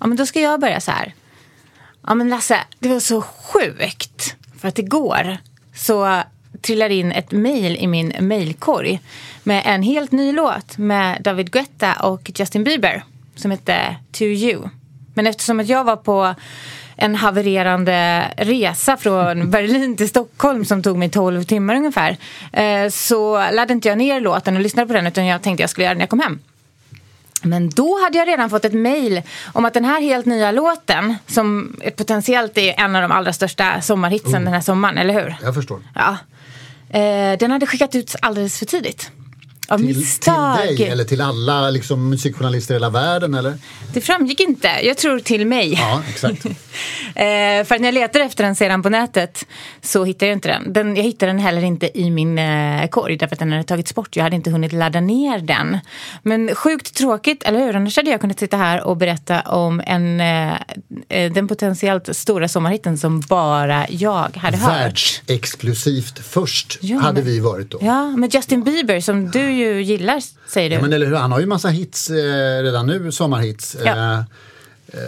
Ja, men då ska jag börja så här. Ja, men Lasse, det var så sjukt. För att igår så trillade in ett mejl i min mejlkorg med en helt ny låt med David Guetta och Justin Bieber som heter To You. Men eftersom att jag var på en havererande resa från Berlin till Stockholm som tog mig 12 timmar ungefär eh, så laddade inte jag ner låten och lyssnade på den utan jag tänkte jag skulle göra den när jag kom hem. Men då hade jag redan fått ett mejl om att den här helt nya låten som potentiellt är en av de allra största sommarhitsen Mm. den här sommaren, eller hur? Jag förstår. Ja. Eh, den hade skickats ut alldeles för tidigt. Av Till, till dig eller till alla liksom, musikjournalister i hela världen eller? Det framgick inte. Jag tror till mig. Ja, exakt. Eh, för när jag letar efter den sedan på nätet så hittar jag inte den. den jag hittar den heller inte i min eh, korg därför att den hade tagits bort. Jag hade inte hunnit ladda ner den. Men sjukt tråkigt, eller hur? Annars hade jag kunnat sitta här och berätta om en, eh, eh, den potentiellt stora sommarhitten som bara jag hade hört. Världsexklusivt först Ja, hade men- vi varit då. Ja, men Justin Bieber som du ju gillar säger du. Ja, men eller hur, han har ju massa hits eh, redan nu, sommarhits. Ja. Eh, eh,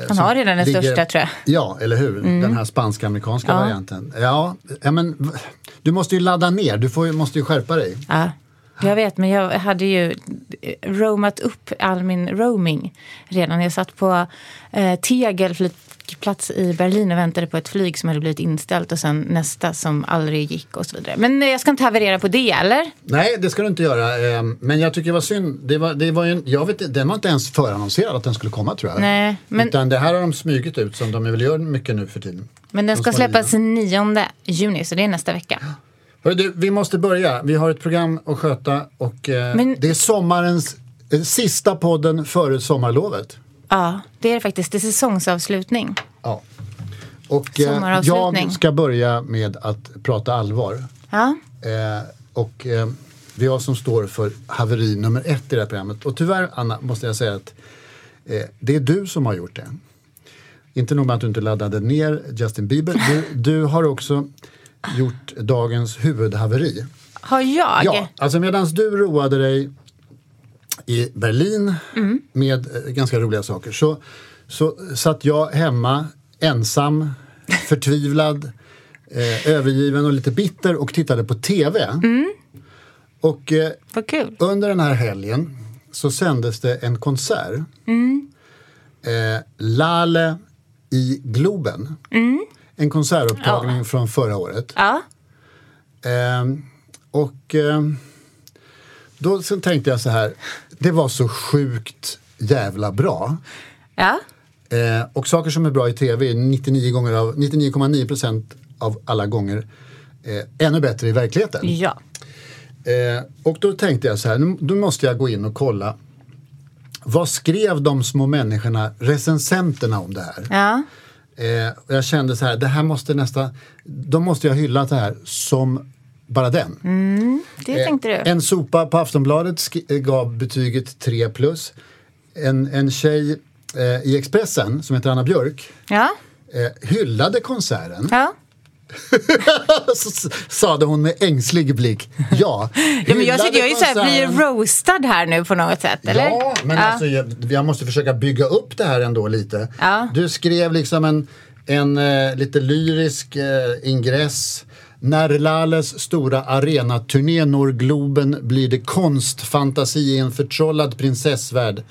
Han har redan den största, tror jag. Ja, eller hur? Mm. Den här spansk-amerikanska Ja. varianten. Ja, ja, men du måste ju ladda ner, du får, måste ju skärpa dig. Ja, jag vet, men jag hade ju roamat upp all min roaming redan. Jag satt på eh, Tegel flygplats i Berlin och väntade på ett flyg som hade blivit inställt och sen nästa som aldrig gick och så vidare. Men eh, jag ska inte haverera på det, eller? Nej, det ska du inte göra. eh, Men jag tycker det var synd. Det var, det var en- jag vet, den var inte ens förannonserad att den skulle komma tror jag. Nej, men- Utan det här har de smugit ut som de väl gör mycket nu för tiden. Men den De ska släppas 9 juni, så det är nästa vecka. Du, vi måste börja. Vi har ett program att sköta och eh, Men- det är sommarens eh, sista podden före sommarlovet. Ja, det är det faktiskt. Det är säsongsavslutning. Ja. Och eh, jag ska börja med att prata allvar. Ja, Eh, och eh, det är jag som står för haveri nummer ett i det här programmet. Och tyvärr, Anna, måste jag säga att eh, det är du som har gjort det. Inte nog med att du inte laddade ner Justin Bieber, du, du har också gjort dagens huvudhaveri. har jag? Ja, alltså medan du roade dig i Berlin med eh, ganska roliga saker så, så satt jag hemma ensam, förtvivlad, eh, övergiven och lite bitter och tittade på TV. Och eh, under den här helgen så sändes det en konsert. Eh, Lale i Globen. En konsertupptagning från förra året. Ja, Ehm, och ehm, då sen tänkte jag så här, det var så sjukt jävla bra. ja. Eh, och saker som är bra i tv är 99 gånger av- 99,9 procent av alla gånger eh, ännu bättre i verkligheten. ja. Eh, och då tänkte jag så här, nu, då måste jag gå in och kolla. Vad skrev de små människorna, recensenterna om det här? ja. Eh, och jag kände så här, det här måste nästa, då måste jag hylla det här som bara den. Det tänkte du. Eh, En sopa på Aftonbladet eh, gav betyget 3 plus. En, en tjej eh, i Expressen som heter Anna Björk Ja, eh, hyllade konserten. ja. Så sade hon med ängslig blick. Ja, Ja, men jag tycker jag är ju så här, blir roastad här nu på något sätt, eller? Ja, men alltså jag, jag måste försöka bygga upp det här ändå lite. Ja. Du skrev liksom en, en eh, lite lyrisk eh, ingress. När Lales stora arenaturné når Globen blir det konstfantasi i en förtrollad prinsessvärld.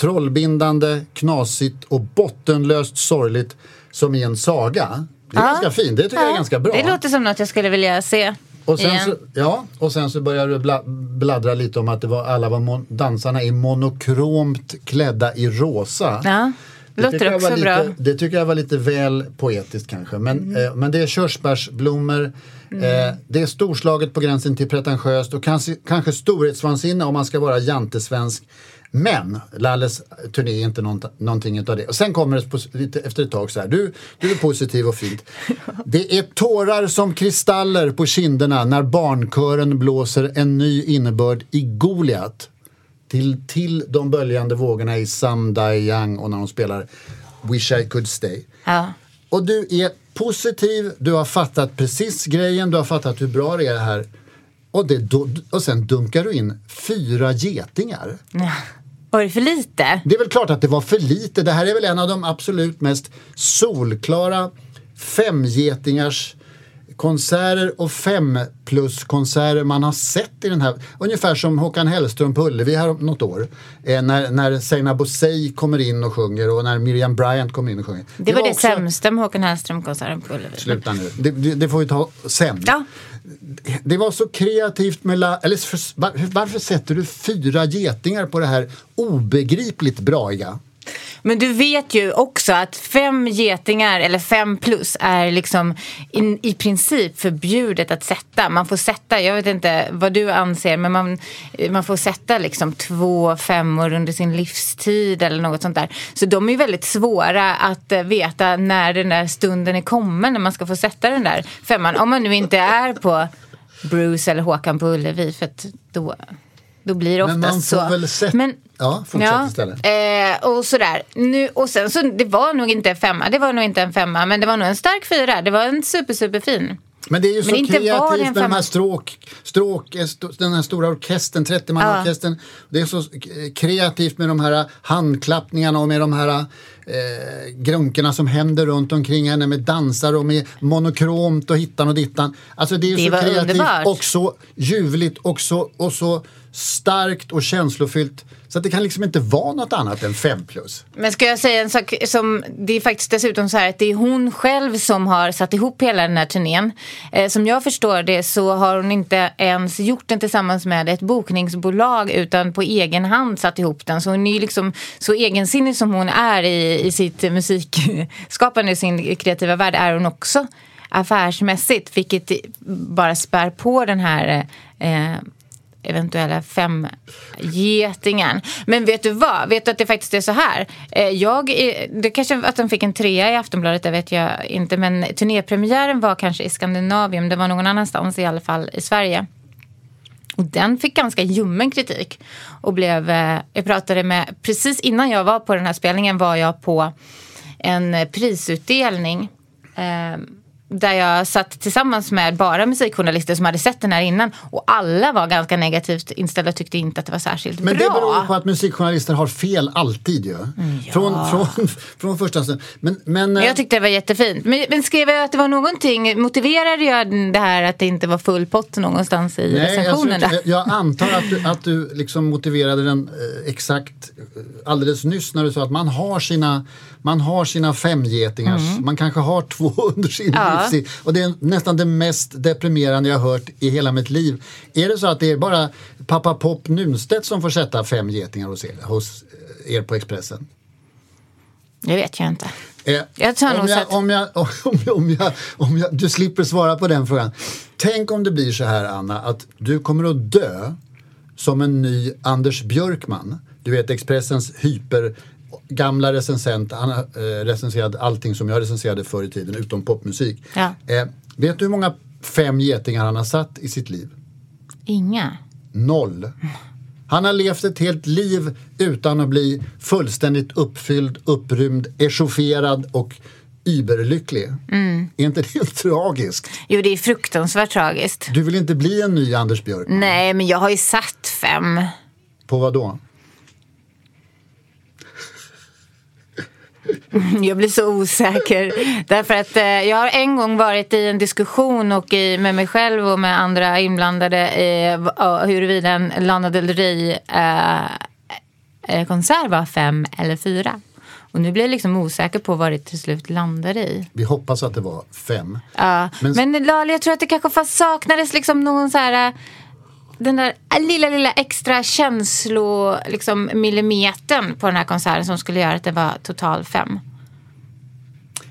trollbindande, knasigt och bottenlöst sorgligt som i en saga. Det är Ja. ganska fint, det tycker jag är ganska bra. Det låter som något jag skulle vilja se. Och sen, igen. så, ja, och sen så börjar du bla, bladdra lite om att det var, alla var mon, dansarna är monokromt klädda i rosa. Ja, det låter tycker jag också var bra. lite, Det tycker jag var lite väl poetiskt kanske. Men, eh, men det är körsbärsblommor, eh, det är storslaget på gränsen till pretentiöst och kanske, kanske storhetsvansinne om man ska vara jantesvensk. Men Lalles turné är inte nånt, någonting av det. Och sen kommer det lite efter ett tag så här, du, du är positiv och fint. Det är tårar som kristaller på kinderna när barnkören blåser en ny innebörd i Goliat till, till de böljande vågorna i Some Die Young och när de spelar Wish I Could Stay. Ja. Och du är positiv, du har fattat precis grejen, du har fattat hur bra det är här. Och, det, och sen dunkar du in fyra getingar. Var det för lite? Det är väl klart att det var för lite. Det här är väl en av de absolut mest solklara femgetingars konserter och fem plus konserter man har sett i den här. Ungefär som Håkan Hellström på Ullevi här något år. Eh, när, när Seinabo Sey kommer in och sjunger och när Miriam Bryant kommer in och sjunger. Det var det också- sämsta med Håkan Hellström-konserten på Ullevi. Sluta nu, det, det, det får vi ta sen. Ja. Det var så kreativt med... La, eller för, var, varför sätter du fyra getingar på det här obegripligt braiga? Men du vet ju också att fem getingar eller fem plus är liksom in, i princip förbjudet att sätta. Man får sätta, jag vet inte vad du anser, men man, man får sätta liksom två femmor under sin livstid eller något sånt där. Så de är väldigt svåra att eh, veta när den där stunden är kommen när man ska få sätta den där femman. Om man nu inte är på Bruce eller Håkan på Ullevi för att då, då blir det oftast Men man får så. väl sätta... Men- ja, fortsätt Ja, istället. Eh, och sådär. Nu, och sen så, det var nog inte en femma, det var nog inte en femma, men det var nog en stark fyra. Det var en super, super fin. Men det är ju så var det kreativt med de här stråk, stråk, eh, den här stora orkestern, 30 man Ja. orkestern Det är så eh, kreativt med de här handklappningarna och med de här eh, grunkorna som händer runt omkring henne med dansar och med monokromt och hittan och dittan. Alltså det är Det så kreativt underbart. och så ljuvligt och så, och så starkt och känslofyllt så att det kan liksom inte vara något annat än 5 plus. Men ska jag säga en sak som, det är faktiskt dessutom så här att det är hon själv som har satt ihop hela den här turnén. Eh, som jag förstår det så har hon inte ens gjort den tillsammans med ett bokningsbolag utan på egen hand satt ihop den. Så hon är ju liksom så egensinnig som hon är i, i sitt musikskapande, i sin kreativa värld är hon också affärsmässigt. Vilket bara spär på den här eh, eventuella femgetingen. Men vet du vad? Vet du att det faktiskt är så här? Eh, jag, det kanske att de fick en trea i Aftonbladet, det vet jag inte. Men turnépremiären var kanske i Skandinavien. Det var någon annanstans i alla fall i Sverige. Och den fick ganska ljummen kritik. Och blev, eh, jag pratade med, precis innan jag var på den här spelningen var jag på en eh, prisutdelning. Där jag satt tillsammans med bara musikjournalister som hade sett den här innan. Och alla var ganska negativt inställda och tyckte inte att det var särskilt Men bra. det beror på att musikjournalister har fel alltid ju. Från, från, från första stund. Men, men, Men eh, jag tyckte det var jättefint. Men, men skrev jag att det var någonting, motiverade jag det här att det inte var full pott någonstans i Nej, recensionen? jag, jag, jag antar att du, att du liksom motiverade den eh, exakt eh, alldeles nyss när du sa att man har sina, man har sina femgetingars, man kanske har två under sin Mm. Ja. Livstid. Och det är nästan det mest deprimerande jag har hört i hela mitt liv. Är det så att det är bara pappa Pop Nunstedt som får sätta fem getingar hos er, hos eh, er på Expressen? Det vet jag inte. Eh, Jag tror nog om, så jag, att- om, jag, om, jag, om, jag, om jag, du slipper svara på den frågan. Tänk om det blir så här Anna, att du kommer att dö som en ny Anders Björkman. Du vet Expressens hyper gamla recensent, han har eh, recenserat allting som jag recenserade förr i tiden utom popmusik. Ja. Eh, vet du hur många fem getingar han har satt i sitt liv? Inga. Noll. Han har levt ett helt liv utan att bli fullständigt uppfylld, upprymd, echaufferad och überlycklig. Mm. Är inte det tragiskt? Jo, det är fruktansvärt tragiskt. Du vill inte bli en ny Anders Björk? Nej, men jag har ju satt fem. På vad då? Jag blir så osäker. Därför att eh, jag har en gång varit i en diskussion och i, med mig själv och med andra inblandade ja, huruvida en Lana Del Rey eh, eh, var fem eller fyra. Och nu blir jag liksom osäker på vad det till slut landar i. Vi hoppas att det var fem. Ja. Men- Men, jag tror att det kanske fast saknades liksom någon så här... Den där lilla, lilla extra känslo, liksom millimetern på den här konserten som skulle göra att det var total fem.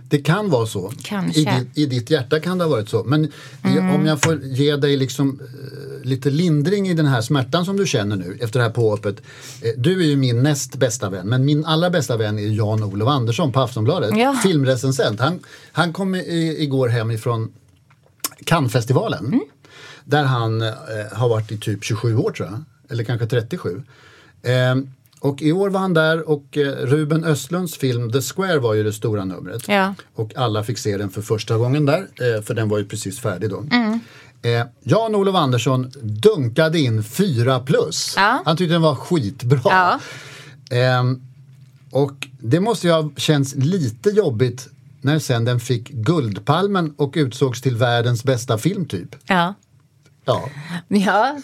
Det kan vara så. Kanske. I, ditt- I ditt hjärta kan det ha varit så. Men i- om jag får ge dig liksom, eh, lite lindring i den här smärtan som du känner nu efter det här påhoppet. Eh, du är ju min näst bästa vän, men min allra bästa vän är Jan-Olof Andersson på Aftonbladet. Ja. Filmrecensent. Han, han kom i, igår hem ifrån Cannesfestivalen. Mm. Där han eh, har varit i typ 27 år tror jag. Eller kanske 37. Eh, och i år var han där och eh, Ruben Östlunds film The Square var ju det stora numret. Ja. Och alla fick se den för första gången där, eh, för den var ju precis färdig då. Mm. Eh, Jan-Olof Andersson dunkade in 4 plus. Ja. Han tyckte den var skitbra. Ja. Ehm, och det måste ju ha känts lite jobbigt när sen den fick Guldpalmen och utsågs till världens bästa film typ. Ja. Ja, Ja,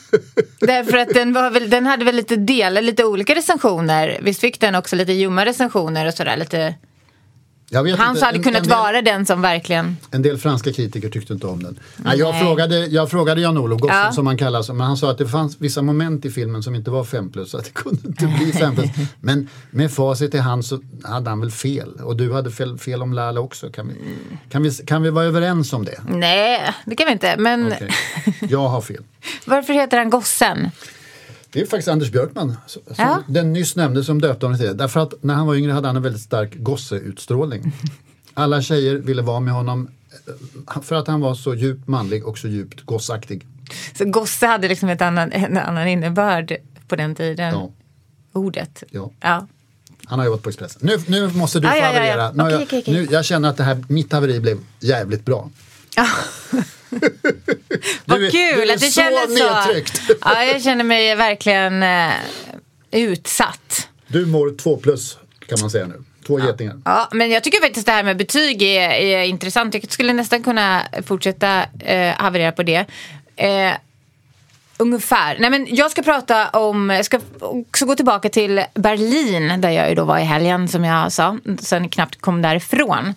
därför att den, var väl, den hade väl lite delar, lite olika recensioner. Visst fick den också lite ljumma recensioner och sådär. Lite jag vet Han inte. hade En- kunnat en del, vara den som verkligen... En del franska kritiker tyckte inte om den. Nej. Jag frågade, jag frågade Jan-Olof, gossen Ja. som han kallas, men han sa att det fanns vissa moment i filmen som inte var 5 plus, så att det kunde inte bli 5 plus. Men med facit i hand så hade han väl fel. Och du hade fel, fel om Lala också. Kan vi, kan, vi, kan vi vara överens om det? Nej, det kan vi inte. Men Okej. Jag har fel. varför heter han Gossen? Det är faktiskt Anders Björkman, som, Ja. den nyss nämnde som döpte honom till det. Därför att när han var yngre hade han en väldigt stark gosseutstrålning. Alla tjejer ville vara med honom eh, för att han var så djupt manlig och så djupt gossaktig. Så Gosse hade liksom ett annan, en annan innebörd på den tiden. Ja. Ordet. Ja. Ja. Han har jobbat på Expressen. Nu, nu måste du Ja, få ja, ja, ja. haverera. Nu Okej, jag, okej, okej. Nu, jag känner att det här, mitt haveri blev jävligt bra. Vad Du kul du att så kändes så. nedtryckt. Ja, jag känner mig verkligen eh, utsatt. Du mår två plus kan man säga nu. Två getingar. Ja, men jag tycker faktiskt det här med betyg är, är intressant. Jag skulle nästan kunna fortsätta eh, haverera på det. Eh, ungefär. Nej, men jag ska prata om, jag ska också gå tillbaka till Berlin där jag ju då var i helgen som jag sa. Sen knappt kom därifrån.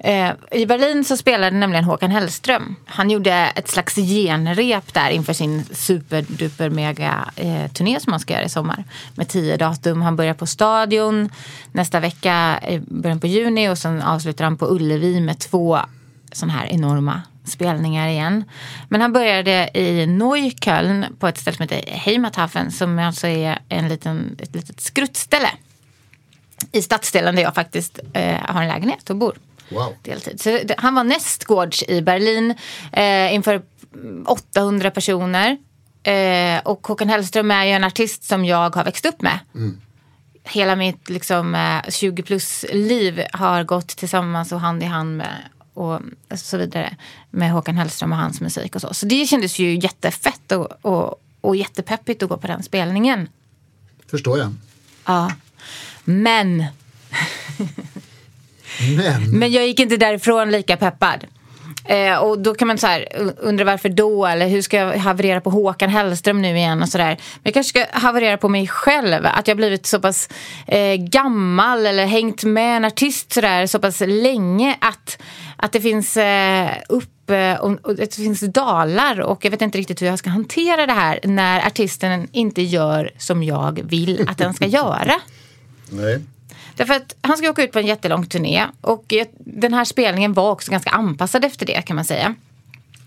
Eh, I Berlin så spelade nämligen Håkan Hellström. Han gjorde ett slags genrep där inför sin superduper mega eh, turné som han ska göra i sommar. Med tio datum. Han börjar på Stadion nästa vecka i början på juni och sen avslutar han på Ullevi med två sådana här enorma spelningar igen. Men han började i Neukölln på ett ställe som heter Heimathafen som alltså är en liten, ett litet skruttställe i stadsdelen där jag faktiskt eh, har en lägenhet och bor Wow. deltid. Så det, han var nästgårds i Berlin eh, inför 800 personer. Eh, och Håkan Hellström är ju en artist som jag har växt upp med. Hela mitt liksom, eh, 20 plus liv har gått tillsammans och hand i hand med och så vidare med Håkan Hellström och hans musik och så. Så det kändes ju jättefett och, och, och jättepeppigt att gå på den spelningen. Förstår jag. Ja. Men Men, Men jag gick inte därifrån lika peppad. Eh, och då kan man så här, undra varför då? Eller hur ska jag haverera på Håkan Hellström nu igen? och så där. Men jag kanske ska haverera på mig själv. Att jag blivit så pass eh, gammal eller hängt med en artist så, där, så pass länge att, att det finns eh, upp eh, och, och det finns dalar. Och jag vet inte riktigt hur jag ska hantera det här när artisten inte gör som jag vill att den ska göra. nej. Därför att han ska åka ut på en jättelång turné och den här spelningen var också ganska anpassad efter det kan man säga.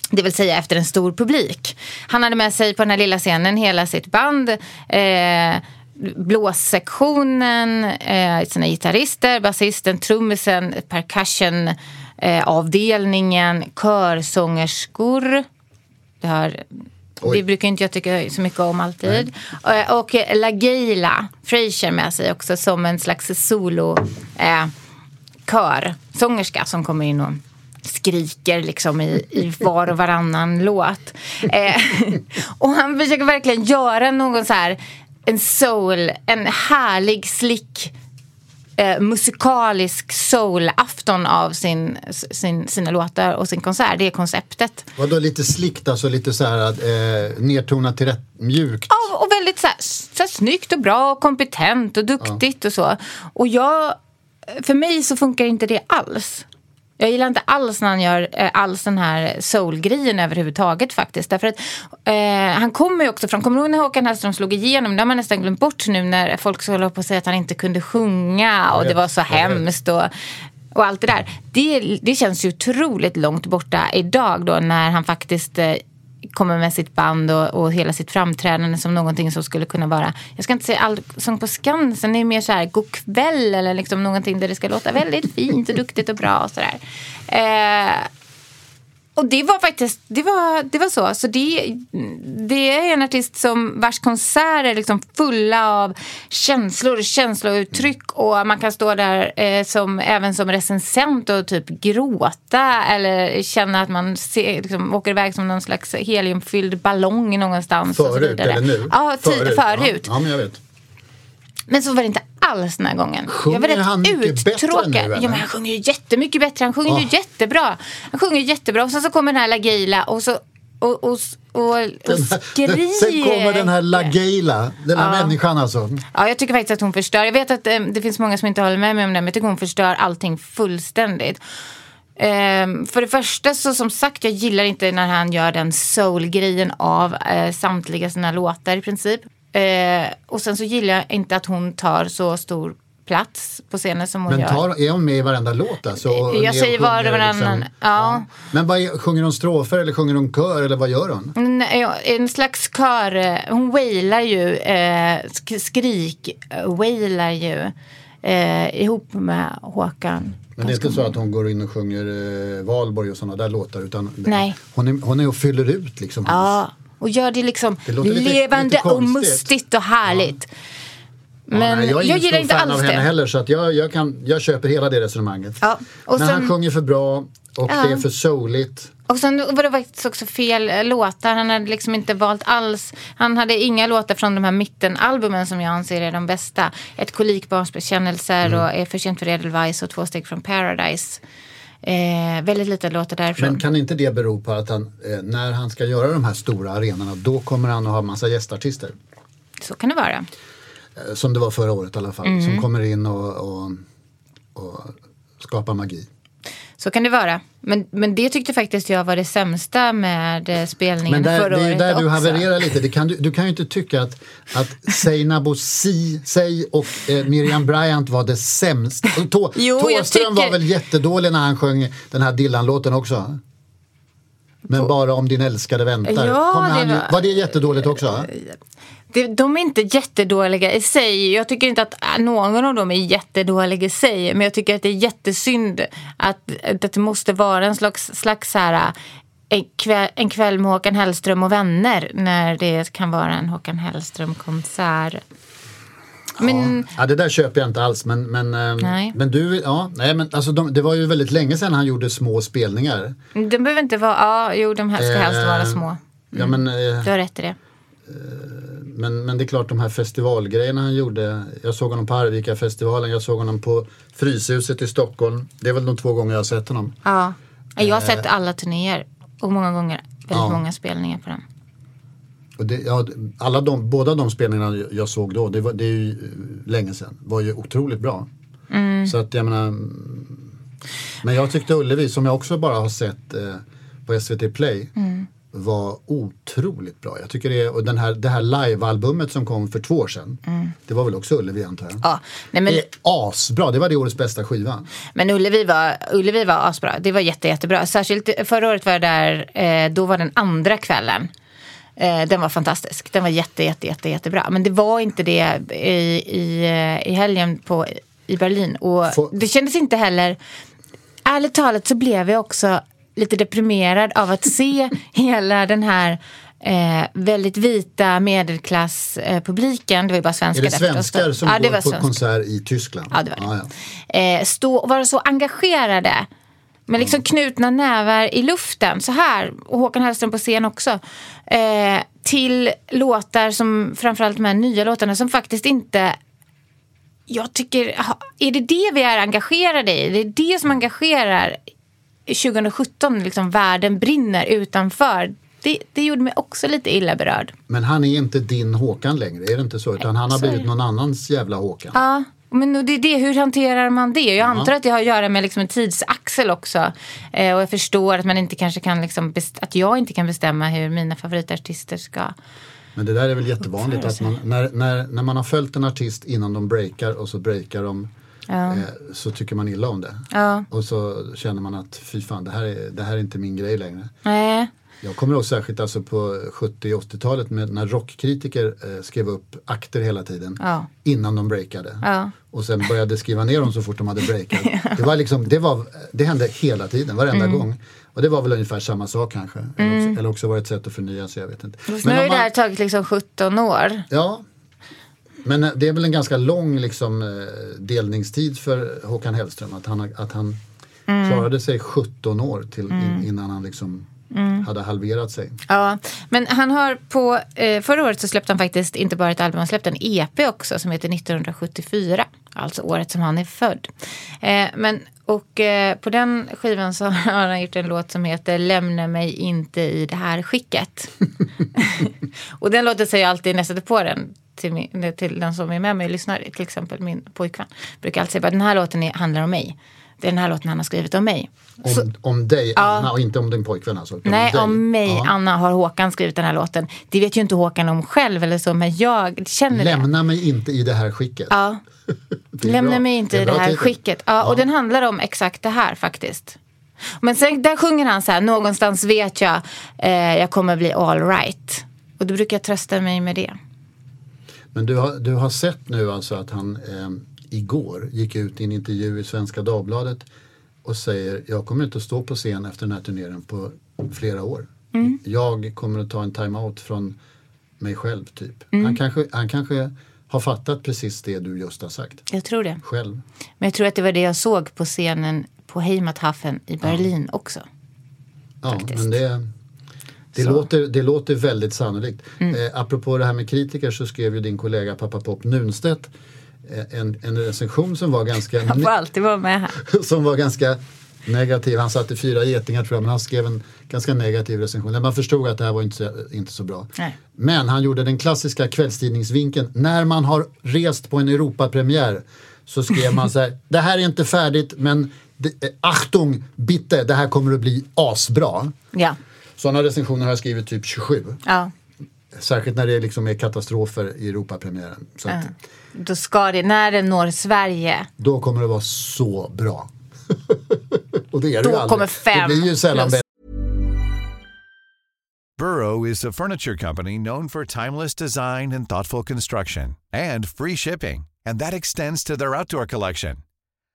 Det vill säga efter en stor publik. Han hade med sig på den här lilla scenen hela sitt band. Eh, blåssektionen, eh, sina gitarrister, basisten, trummisen, percussion eh, avdelningen, körsångerskor. Det, har, Oj. det brukar inte jag tycka så mycket om alltid. Eh, Och LaGayla Frazier med sig också som en slags solo eh, körsångerska som kommer in och skriker liksom i, i var och varannan låt. Eh, och han försöker verkligen göra någon så här en soul, en härlig slick eh, musikalisk soul-afton av sin, sin, sina låtar och sin konsert. Det är konceptet. Vadå lite slickt, alltså lite så här eh, nedtonat till rätt mjukt? Ja, och väldigt så här, så här snyggt och bra och kompetent och duktigt och så. Och jag, för mig så funkar inte det alls. Jag gillar inte alls när han gör eh, alls den här soul-grejen överhuvudtaget faktiskt. Därför att eh, han kommer ju också från, kommer du ihåg när Håkan Hellström slog igenom? Det har man nästan glömt bort nu när folk skulle hålla på att säga att han inte kunde sjunga och det var så hemskt. Och, och allt det där. Det, det känns ju otroligt långt borta idag då när han faktiskt eh, kommer med sitt band och, och hela sitt framträdande som någonting som skulle kunna vara, jag ska inte säga Allsång på Skansen, det är mer så här god kväll eller liksom någonting där det ska låta väldigt fint och duktigt och bra och sådär. Eh, och det var faktiskt, det var, det var så. Så det, det är en artist som vars konserter är liksom fulla av känslor, känslouttryck och man kan stå där eh, som, även som recensent och typ gråta eller känna att man ser, liksom, åker iväg som någon slags heliumfylld ballong någonstans. Förut eller nu? Ja, förut. förut. Ja, ja, men jag vet. Men så var det inte alls den här gången. Sjunger jag var rätt han mycket bättre nu, eller? Ja, men han sjunger ju jättemycket bättre. Han sjunger ju Ja. jättebra. Han sjunger jättebra. Och sen så kommer den här Lagila och så och, och, och, och skriker. Sen kommer den här Lageila, den här människan alltså. Ja, jag tycker faktiskt att hon förstör. Jag vet att eh, det finns många som inte håller med mig om det, men jag tycker hon förstör allting fullständigt. Ehm, för det första så som sagt, jag gillar inte när han gör den soul-grejen av eh, samtliga sina låtar i princip. Eh, och sen så gillar jag inte att hon tar så stor plats på scenen som hon Men gör. tar, är hon med i varenda låt alltså? Och Jag säger var och sjunger varannan, ja. Men vad är, sjunger hon strofer eller sjunger hon kör eller vad gör hon? Nej, ja, En slags kör, eh, hon wailar ju, eh, sk- skrik eh, wailar ju eh, ihop med Håkan. Men det är inte så att hon går in och sjunger eh, Valborg och sådana där låtar utan Nej. Hon, är, hon är och fyller ut liksom. Ja, och gör det liksom Det låter lite- levande lite och mustigt och härligt. Ja, Men nej, jag är jag gillar inte fan alls av henne det. heller så att jag, jag, kan, jag köper hela det resonemanget. Ja, och Men han sen- sjunger för bra och Ja. det är för souligt. Och sen var det faktiskt också fel eh, låtar. Han hade liksom inte valt alls. Han hade inga låtar från de här mittenalbumen som jag anser är de bästa. Ett kolikbarns bekännelser Mm. och Är för sent för Edelweiss och Två steg från Paradise. Eh, väldigt lite låtar därifrån. Men kan inte det bero på att han, eh, när han ska göra de här stora arenorna då kommer han att ha massa gästartister? Så kan det vara. Eh, Som det var förra året i alla fall. Mm. Som kommer in och, och, och skapar magi. Så kan det vara. Men, men det tyckte faktiskt jag var det sämsta med eh, spelningen där, förra det är ju året där du också. havererar lite. Det kan, du, du kan ju inte tycka att, att Seinabo Si, Sei och eh, Miriam Bryant var det sämsta. Tå, Jo, Thåström tycker- var väl jättedålig när han sjöng den här Dylan-låten också? Men bara om din älskade väntar. Ja, det ju- var- var det jättedåligt också? De är inte jättedåliga i sig. Jag tycker inte att någon av dem är jättedålig i sig. Men jag tycker att det är jättesynd att, att det måste vara en slags, slags här, äh, en, kväll, en kväll med Håkan Hellström och vänner. När det kan vara en Håkan Hellström-konsert. Men Ja, det där köper jag inte alls. Men, men, ehm, Nej. men du, ja, nej, men alltså de, det var ju väldigt länge sedan han gjorde små spelningar. de behöver inte vara... Ja, jo, de här ska helst vara Eh, små. Ja, men, eh, Du har rätt i det. Men, men det är klart de här festivalgrejerna han gjorde. Jag såg honom på Arvika-festivalen, jag såg honom på Fryshuset i Stockholm. Det är väl de två gånger jag har sett honom. Ja. Jag har sett alla turnéer. Och många gånger väldigt Ja. många spelningar på dem. Och det, ja, alla de, båda de spelningarna jag såg då, det, var, det är ju eh, länge sedan, var ju otroligt bra. Mm. Så att jag menar, men jag tyckte Ullevi, som jag också bara har sett eh, på SVT Play, Mm. Var otroligt bra. Jag tycker det, och den här, det här livealbumet som kom för två år sedan, det var väl också Ullevi antar jag? Mm. Ja, nej men... Det är asbra, det var det årets bästa skiva. Men Ullevi var, Ullevi var asbra. Det var jätte, jättebra. Särskilt förra året var jag där, eh, då var den andra kvällen. Eh, den var fantastisk. Den var jätte, jätte, jätte, jättebra. Men det var inte det i, i, eh, i helgen på, i Berlin. Och Får- det kändes inte heller... Ärligt talat så blev jag också lite deprimerad av att se hela den här eh, väldigt vita medelklasspubliken. Det var ju bara Är svenskar det där förstås. svenskar som Ja, det går på svenskar. konsert i Tyskland? Ja, det var det. Ja, ja. eh, stå och vara så engagerade. Med liksom knutna nävar i luften, så här. Och Håkan Hellström på scen också. Eh, till låtar som, framförallt de här nya låtarna, som faktiskt inte jag tycker, är det det vi är engagerade i? Det är det som engagerar 2017, liksom världen brinner utanför. Det, det gjorde mig också lite illa berörd. Men han är inte din Håkan längre, är det inte så? Utan han har blivit någon annans jävla Håkan. Ja, men det är det, hur hanterar man det? Jag antar att det har att göra med liksom en tidsaxel också. Eh, och jag förstår att man inte kanske kan liksom att jag inte kan bestämma hur mina favoritartister ska... Men det där är väl jättevanligt att man, när, när, när man har följt en artist innan de breakar och så breakar de eh, så tycker man illa om det. Ja. Och så känner man att fy fan det här är, det här är inte min grej längre. Nej. Jag kommer ihåg särskilt alltså på 70 och 80-talet med, när rockkritiker eh, skrev upp akter hela tiden Ja. innan de breakade. Ja. Och sen började skriva ner dem så fort de hade breakat. det, var liksom, det, var, det hände hela tiden, varenda Mm. gång. Och det var väl ungefär samma sak kanske. Eller, också, eller också var det ett sätt att förnya sig, jag vet inte. Fast nu har ju det man- här tagit liksom 17 år. Ja, men eh, det är väl en ganska lång liksom, eh, delningstid för Håkan Hellström. Att han, att han Mm. klarade sig 17 år till, in, innan han liksom Mm. hade halverat sig. Ja, men han har på, eh, förra året så släppte han faktiskt inte bara ett album, han släppte en EP också som heter 1974. Alltså året som han är född. Eh, men, och eh, på den skivan så har han gjort en låt som heter Lämna mig inte i det här skicket. och den låten säger jag alltid när jag sätter på den till, min, till den som är med mig och lyssnar, till exempel min pojkvän. Brukar alltid säga att den här låten är, handlar om mig. Det är den här låten han har skrivit om mig. Om, om dig, Anna, och inte om din pojkvän alltså. Nej, dig. om mig, Ja. Anna, har Håkan skrivit den här låten. Det vet ju inte Håkan om själv eller så, men jag känner det. Lämna mig inte i det här skicket. Ja, lämna bra. mig inte i det här titel. skicket. Ja, och den handlar om exakt det här faktiskt. Men sen där sjunger han så här, någonstans vet jag, eh, jag kommer bli all right. Och då brukar jag trösta mig med det. Men du har, du har sett nu alltså att han eh, igår gick ut i en intervju i Svenska Dagbladet och säger jag kommer inte att stå på scen efter den här turnén på flera år. Mm. Jag kommer att ta en time-out från mig själv typ. Mm. Han, kanske, han kanske har fattat precis det du just har sagt Jag tror det. själv. Men jag tror att det var det jag såg på scenen på Heimathafen i Berlin också. Ja, Faktiskt. men det, det, Så. Mm. låter, det låter väldigt sannolikt. Eh, apropå det här med kritiker så skrev ju din kollega pappa Pop Nunstedt eh, en, en recension som var ganska Han får alltid vara med här. som var ganska negativ. Han satte fyra getingar tror jag, men han skrev en ganska negativ recension. Där man förstod att det här var inte så, inte så bra. Nej. Men han gjorde den klassiska kvällstidningsvinkeln. När man har rest på en Europapremiär så skrev man så här, det här är inte färdigt men det, eh, Achtung, bitte, det här kommer att bli asbra. Ja. Sådana recensioner har jag skrivit typ 27. ja. Särskilt när det liksom är katastrofer i Europapremiären. Så att, Då ska det, när den når Sverige, Då kommer det vara så bra. Och det är det Då ju aldrig. kommer fem Det blir ju sällan plus. bättre. Burrow is a furniture company known for timeless design and thoughtful construction and free shipping, and that extends to their outdoor collection.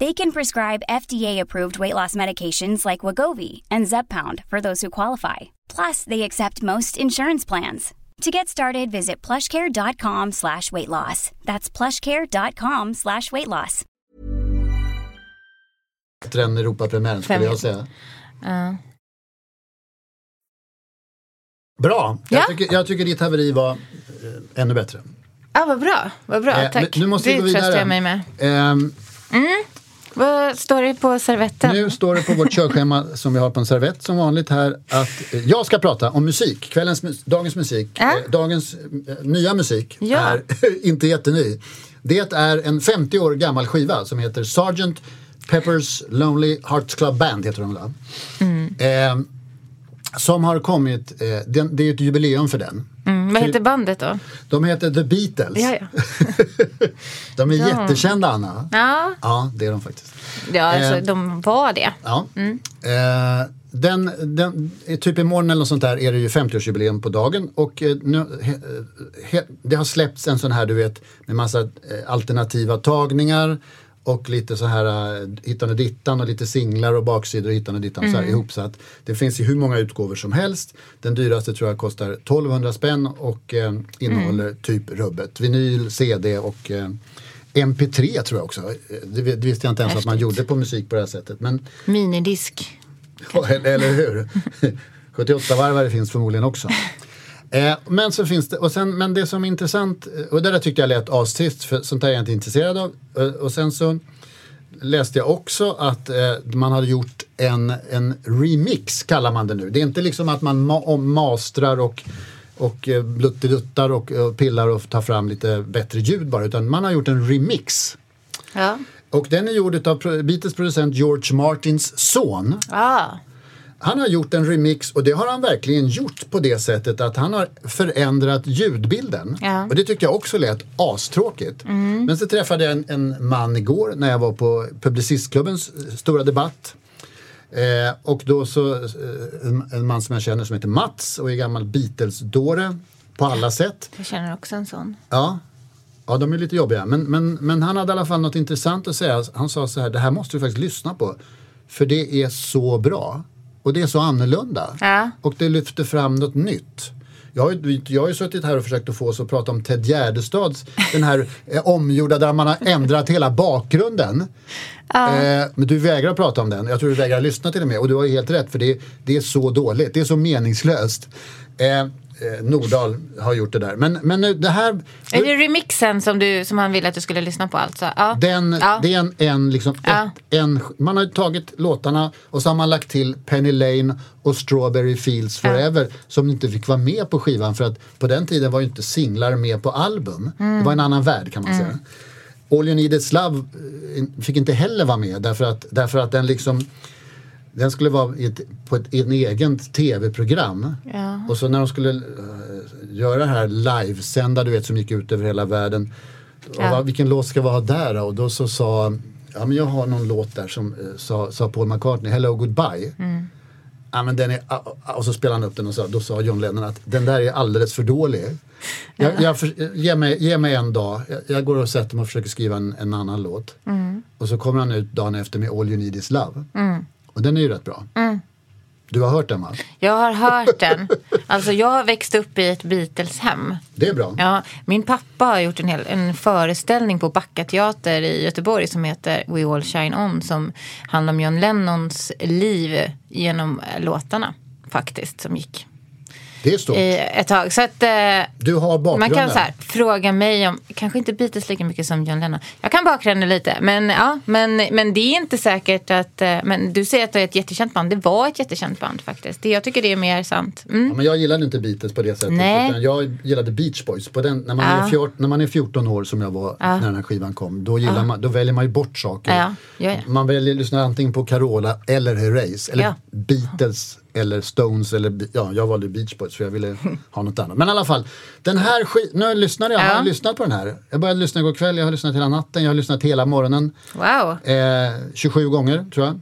They can prescribe FDA-approved weight loss medications like Wagovi and Zepbound for those who qualify. Plus, they accept most insurance plans. To get started, visit plushcare.com slash weight loss. That's plushcare.com slash weight loss. än Europapremiären skulle jag säga. Bra, jag, Ja. tycker, jag tycker ditt haveri var eh, ännu bättre. Ja, vad bra. Vad bra, Eh, tack. Nu måste vi det gå vidare. tröstar jag mig med. Ehm, Vad står det på servetten? Nu står det på vårt körschema som vi har på en servett som vanligt här att eh, jag ska prata om musik. Kvällens, dagens musik. Eh, Dagens eh, nya musik Ja. är inte jätteny. Det är en 50 år gammal skiva som heter Sgt. Peppers Lonely Hearts Club Band heter de? Mm. Eh, som har kommit, eh, den, det är ett jubileum för den. Mm, vad heter bandet då? De heter The Beatles. Ja, ja. de är jättekända Anna. Ja, Ja, det är de faktiskt. ja alltså, Eh. de var det. Ja. Eh, den, den, eh, typ imorgon eller något sånt där är det ju 50-årsjubileum på dagen och eh, nu, he, he, det har släppts en sån här du vet med massa eh, alternativa tagningar och lite så här uh, hittan och dittan och lite singlar och baksidor och hittan och dittan så här ihopsatt. Det finns i hur många utgåvor som helst. Den dyraste tror jag kostar 1200 spänn och eh, innehåller typ rubbet. Vinyl, CD och eh, MP3 tror jag också. Eh, Det, det visste jag inte ens att man gjorde på musik på det här sättet. Men Minidisk. Ja, eller, eller hur? 78-varvare finns förmodligen också. Eh, men så finns det, och sen, men det som är intressant, eh, och det där tyckte jag lät astrist för sånt där är jag inte intresserad av. Eh, och sen så läste jag också att eh, man hade gjort en, en remix, kallar man det nu. Det är inte liksom att man ma- mastrar och och eh, bluttiluttar och, och pillar och tar fram lite bättre ljud bara utan man har gjort en remix. Ja. Och den är gjord av Beatles producent George Martins son. Ah. Han har gjort en remix och det har han verkligen gjort på det sättet att han har förändrat ljudbilden. Ja. Och det tyckte jag också lät astråkigt. Men så träffade jag en, en man igår när jag var på Publicistklubbens eh, stora debatt. Eh, och då så, eh, en, en man som jag känner som heter Mats och är gammal Beatles-dåre på alla sätt. Jag känner också en sån. Ja, ja de är lite jobbiga. Men, men, men han hade i alla fall något intressant att säga. Han sa så här, det här måste du faktiskt lyssna på. För det är så bra. Och det är så annorlunda. Ja. Och det lyfter fram något nytt. Jag har, ju- jag har ju suttit här och försökt att få oss att prata om Ted Gärdestads, den här eh, omgjorda där man har ändrat hela bakgrunden. Eh, men du vägrar prata om den. Jag tror du vägrar lyssna till och med. Och du har ju helt rätt för det, det är så dåligt. Det är så meningslöst. Eh, eh, Nordahl har gjort det där. Men, men nu, det här... Är det remixen som, du, som han ville att du skulle lyssna på alltså? Ja. Den, ja. Det är en, en, liksom, Ja. ett, en, man har tagit låtarna och så har man lagt till Penny Lane och Strawberry Fields Forever som inte fick vara med på skivan för att på den tiden var ju inte singlar med på album. Mm. Det var en annan värld kan man säga. All You Need Is Love eh, fick inte heller vara med därför att, därför att den liksom den skulle vara i ett, på ett, en egen tv-program. Ja. Och så när de skulle eh, göra det här livesända, du vet, som gick ut över hela världen. Ja. vad, vilken låt ska vi ha där då? Och då så sa, ja men jag har någon låt där som eh, sa, sa Paul McCartney, Hello Goodbye. Ja, men den är, ah, ah, och så spelade han upp den och sa, då sa John Lennon att den där är alldeles för dålig. Jag, jag, för- ge, mig, ge mig en dag, jag, jag går och sätter mig och försöker skriva en, en annan låt. Och så kommer han ut dagen efter med All You Need Is Love. Och den är ju rätt bra. Du har hört den va? Jag har hört den. Alltså jag har växt upp i ett Beatles-hem. Det är bra. Ja, min pappa har gjort en, hel, en föreställning på Backa teater i Göteborg som heter We All Shine On som handlar om John Lennons liv genom låtarna faktiskt som gick Det är stort. i ett tag. Så att eh, Du har bakgrunden. man kan så här, fråga mig om, kanske inte Beatles lika mycket som John Lennon. Jag kan bakgrunden lite, men, ja, men, men det är inte säkert att, eh, men du säger att det är ett jättekänt band. Det var ett jättekänt band faktiskt. Det, jag tycker det är mer sant. Mm. Ja, men jag gillade inte Beatles på det sättet. Nej. Jag gillade Beach Boys. På den, när, man Ja. är fjort, när man är 14 år som jag var när den här skivan kom. Då, gillar man, då väljer man ju bort saker. Ja, ja, ja. Man väljer att lyssna antingen på Carola eller Herreys. Eller Ja. Beatles eller Stones. Eller, ja, jag valde Beach Boys för jag ville ha något annat. Men i alla fall. Den här skivan, nu lyssnade jag, Ja. har jag lyssnat på den här. Jag började lyssna igår kväll, jag har lyssnat hela natten, jag har lyssnat hela morgonen. Wow. Eh, 27 gånger tror jag.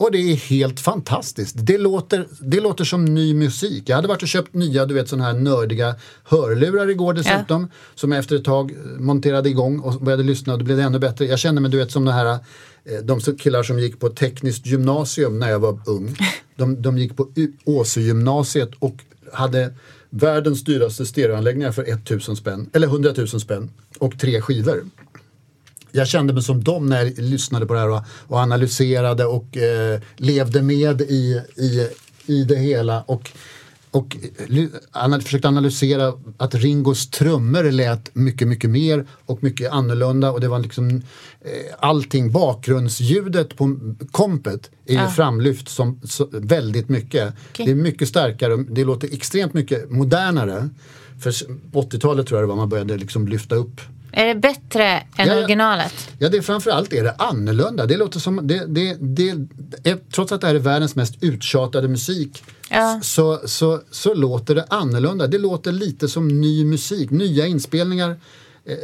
Och det är helt fantastiskt. Det låter, det låter som ny musik. Jag hade varit och köpt nya, du vet sådana här nördiga hörlurar igår dessutom. Som jag efter ett tag monterade igång och började lyssna och då blev det ännu bättre. Jag kände mig du vet som de här eh, de killar som gick på tekniskt gymnasium när jag var ung. De, de gick på Åsegymnasiet Åsögymnasiet och hade världens dyraste stereoanläggningar för 1000 spänn, eller 100 000 spänn och tre skivor jag kände mig som dem när jag lyssnade på det här och, och analyserade och eh, levde med i, i, i det hela. Och, och ly- ana- försökte analysera att Ringos trummor lät mycket, mycket mer och mycket annorlunda och det var liksom eh, allting, bakgrundsljudet på kompet är ju framlyft som så, väldigt mycket. Det är mycket starkare, det låter extremt mycket modernare. För s- 80-talet tror jag det var man började liksom lyfta upp Är det bättre än Ja, ja. originalet? Ja, det är framförallt är det annorlunda. Det låter som, det, det, det, är, trots att det här är världens mest uttjatade musik Ja. så, så, så låter det annorlunda. Det låter lite som ny musik, nya inspelningar. Eh,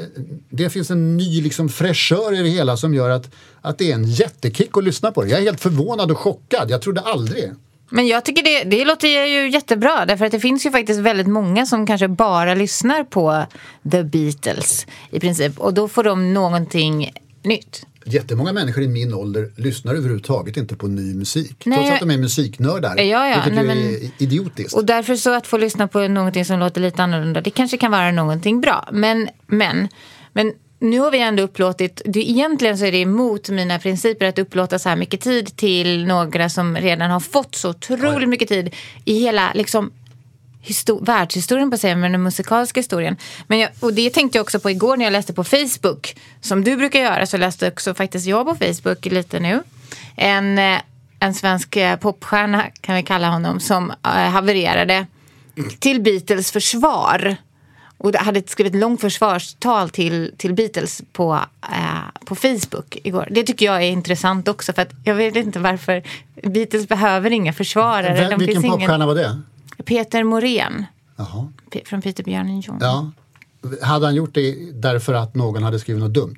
Det finns en ny liksom fräschör i det hela som gör att, att det är en jättekick att lyssna på det. Jag är helt förvånad och chockad. Jag trodde aldrig. Men jag tycker det, det låter ju jättebra därför att det finns ju faktiskt väldigt många som kanske bara lyssnar på The Beatles i princip och då får de någonting nytt. Jättemånga människor i min ålder lyssnar överhuvudtaget inte på ny musik. Nej, trots att de är musiknördar. Ja, ja, vilket nej, men- är idiotiskt. Och därför så att få lyssna på någonting som låter lite annorlunda, det kanske kan vara någonting bra. Men, men, men nu har vi ändå upplåtit, det, egentligen så är det emot mina principer att upplåta så här mycket tid till några som redan har fått så otroligt mycket tid i hela liksom histo- världshistorien på säga, men den musikaliska historien. Men jag, och det tänkte jag också på igår när jag läste på Facebook. Som du brukar göra så läste också faktiskt jag på Facebook lite nu. En, eh, en svensk eh, popstjärna kan vi kalla honom som eh, havererade till Beatles försvar. Och hade skrivit ett långt försvarstal till, till Beatles på, eh, på Facebook igår. Det tycker jag är intressant också för att jag vet inte varför Beatles behöver inga försvarare. Vem- Vilken finns ingen- popstjärna var det? Peter Morén Jaha. Från Peter Björnen John. Ja. Hade han gjort det därför att någon hade skrivit något dumt?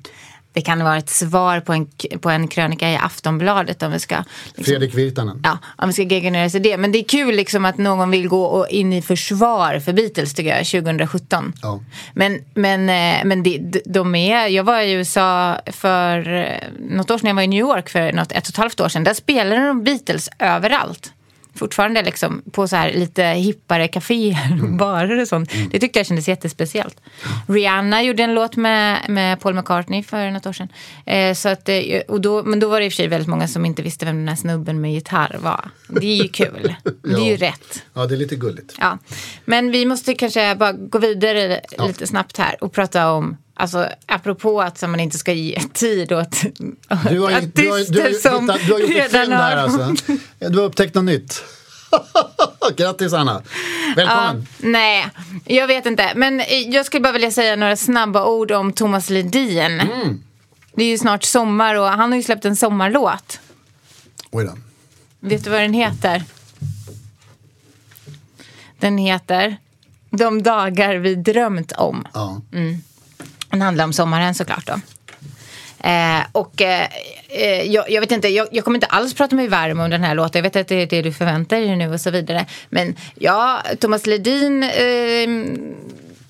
Det kan vara ett svar på en, på en krönika i Aftonbladet om vi ska liksom, Fredrik Virtanen? Ja, om vi ska gegga ner oss i det. Men det är kul liksom att någon vill gå in i försvar för Beatles tycker jag, 2017. Ja. Men, men, eh, men de- de är, jag var i USA för eh, något år sedan, jag var i New York för något, ett och ett halvt år sedan. Där spelade de Beatles överallt. Fortfarande liksom på så här lite hippare kaféer och barer och sånt. Det tyckte jag kändes jättespeciellt. Rihanna gjorde en låt med, med Paul McCartney för något år sedan. Eh, så att, eh, och då, men då var det i och för sig väldigt många som inte visste vem den här snubben med gitarr var. Det är ju kul. Det är ju Ja. rätt. Ja, det är lite gulligt. Ja. Men vi måste kanske bara gå vidare lite snabbt här och prata om Alltså apropå att man inte ska ge tid åt Du har, ju- du har, du har, artister som hittat, du har gjort redan fynd här har- alltså. Du har upptäckt något nytt. Grattis Anna. Välkommen. Nej, jag vet inte. Men eh, jag skulle bara vilja säga några snabba ord om Thomas Ledin. Mm. Det är ju snart sommar och han har ju släppt en sommarlåt. Oj då. Vet du vad den heter? Den heter De dagar vi drömt om. Ja. Den handlar om sommaren såklart då. Eh, och eh, eh, jag, jag vet inte, jag, jag kommer inte alls prata mig varm om den här låten. Jag vet att det är det du förväntar dig nu och så vidare. Men ja, Thomas Ledin eh,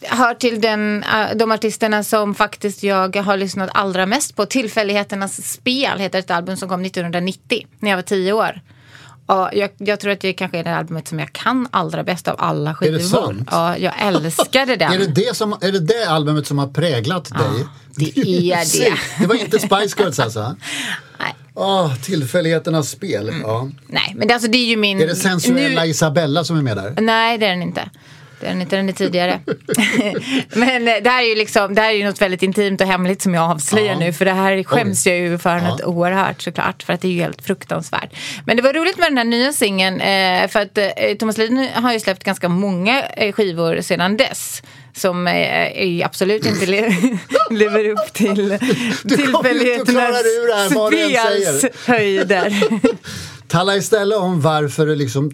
hör till den, eh, de artisterna som faktiskt jag har lyssnat allra mest på. Tillfälligheternas spel heter ett album som kom 1990 när jag var tio år. Ja, jag, jag tror att det kanske är det albumet som jag kan allra bäst av alla skivor. sant? Ja, jag älskade den. Är, det det som, är det det albumet som har präglat dig? det är det. Det var inte Spice Girls alltså? Nej. Åh, tillfälligheternas spel. Ja. Nej, men det, alltså, det är ju min... Är det sensuella nu- Isabella som är med där? Nej, det är den inte. Det är den inte, den är tidigare. men eh, det här är ju liksom, det här är något väldigt intimt och hemligt som jag avslöjar Ja. nu. För det här skäms Oj. jag ju för något oerhört såklart. För att det är ju helt fruktansvärt. Men det var roligt med den här nya singeln. Eh, för att eh, Thomas Ledin har ju släppt ganska många skivor sedan dess. Som eh, absolut inte le lever upp till tillfälligheternas du spels höjder. Tala istället om varför det liksom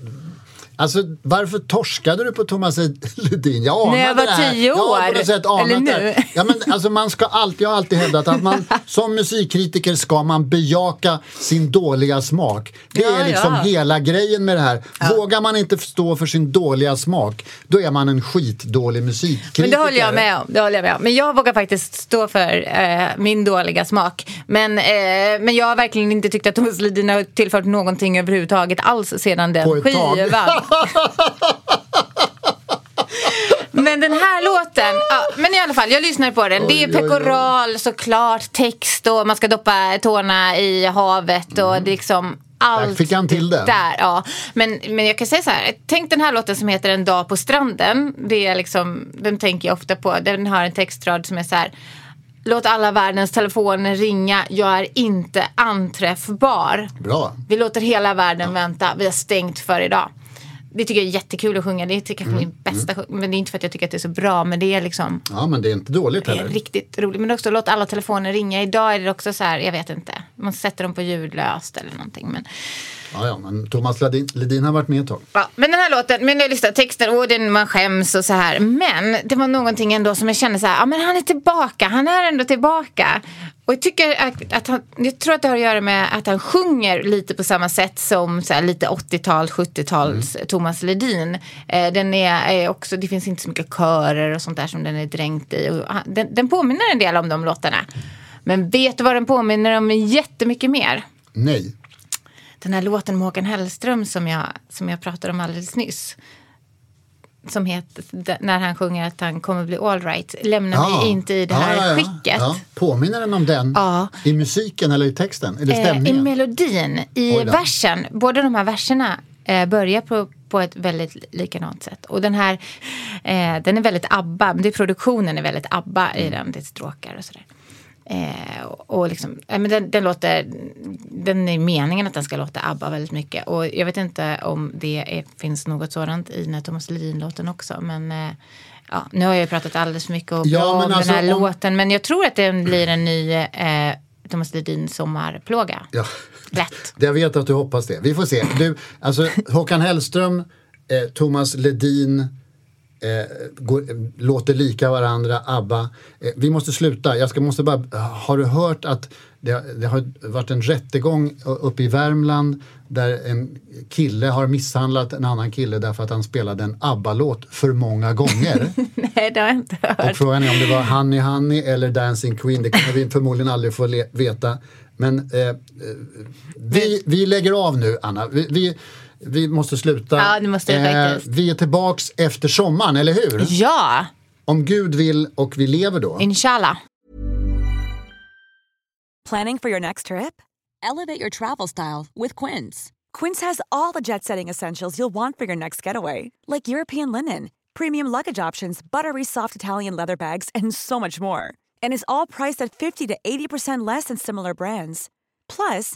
Alltså varför torskade du på Thomas Ledin? Jag anade När jag var det här. tio Jag har på år. något sätt anat Eller nu. Ja, men, alltså, man ska alltid, jag har alltid hävdat att man som musikkritiker ska man bejaka sin dåliga smak. Det Ja, är liksom ja. hela grejen med det här. Vågar man inte stå för sin dåliga smak då är man en skitdålig musikkritiker. Men det håller jag med om. Det håller jag med om. Men jag vågar faktiskt stå för eh, min dåliga smak. Men, eh, men jag har verkligen inte tyckt att Thomas Ledin har tillfört någonting överhuvudtaget alls sedan den skivan. Men den här låten, ja, men i alla fall, jag lyssnar på den. det är Oj, oj, oj. pekoral såklart, text och man ska doppa tårna i havet och är liksom allt fick han till det. Där, ja. men, men jag kan säga så här, tänk den här låten som heter En dag på stranden. Det är liksom, den tänker jag ofta på. Den har en textrad som är så här. Låt alla världens telefoner ringa, jag är inte anträffbar. Bra. Vi låter hela världen vänta, vi har stängt för idag. Det tycker jag är jättekul att sjunga, det är kanske Mm, min bästa sjung- Men det är inte för att jag tycker att det är så bra, men det är liksom Ja, men det är inte dåligt heller. riktigt roligt. Men också låt alla telefoner ringa. Idag är det också så här, jag vet inte. Man sätter dem på ljudlöst eller någonting. Men, Ja, ja, men Thomas Ledin, Ledin har varit med ett tag. ja. men den här låten, men jag lyssnade texten, åh den, man skäms och så här. Men det var någonting ändå som jag kände så här, ja men han är tillbaka, han är ändå tillbaka. Och jag tycker att, att han, jag tror att det har att göra med att han sjunger lite på samma sätt som så här, lite 80-tal, 70-tals Thomas Ledin. Eh, den är, är också, det finns inte så mycket körer och sånt där som den är dränkt i. Och han, den, den påminner en del om de låtarna. Men vet du vad den påminner om jättemycket mer? Nej. Den här låten med Håkan Hellström som jag, som jag pratade om alldeles nyss. Som heter, när han sjunger att han kommer bli alright. Lämna mig inte i det här ja, ja, skicket. Ja. Påminner den om den Ja. i musiken eller i texten? Eller Eh, I stämningen? melodin, i versen. Båda de här verserna eh, börjar på, på ett väldigt likadant sätt. Och den här, eh, den är väldigt ABBA. Det är produktionen är väldigt ABBA Mm. i den. Det är stråkar och sådär. Eh, och liksom, eh, men den, den låter, den är meningen att den ska låta ABBA väldigt mycket. Och jag vet inte om det är, finns något sådant i den här Thomas Ledin-låten också. Men eh, ja, nu har jag ju pratat alldeles för mycket och Ja, om alltså, den här om- låten. Men jag tror att den blir en ny eh, Thomas Ledin sommarplåga. Ja. Lätt. Jag vet att du hoppas det. Vi får se. Du, alltså, Håkan Hellström, eh, Thomas Ledin, eh, går, låter lika varandra, ABBA. Eh, vi måste sluta. Jag ska, måste bara, har du hört att det, det har varit en rättegång uppe i Värmland där en kille har misshandlat en annan kille därför att han spelade en ABBA-låt för många gånger. Nej, det har jag inte hört. Och frågan är om det var Honey Honey eller Dancing Queen. Det kommer vi förmodligen aldrig få veta. Men eh, eh, vi, vi lägger av nu, Anna. Vi, vi, vi måste sluta. Eh, Ja, det måste vi faktiskt. vi är tillbaks efter sommaren, eller hur? Ja, Om Gud vill och vi lever då. inshallah. Planning for your next trip? Elevate your travel style with Quince. Quince has all the jet setting essentials you'll want for your next getaway, like European linen, premium luggage options, buttery soft Italian leather bags, and so much more. And is all priced at 50 to 80% less than similar brands. Plus,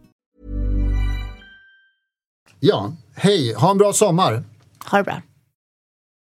Ja, hej, ha en bra sommar. Ha det bra.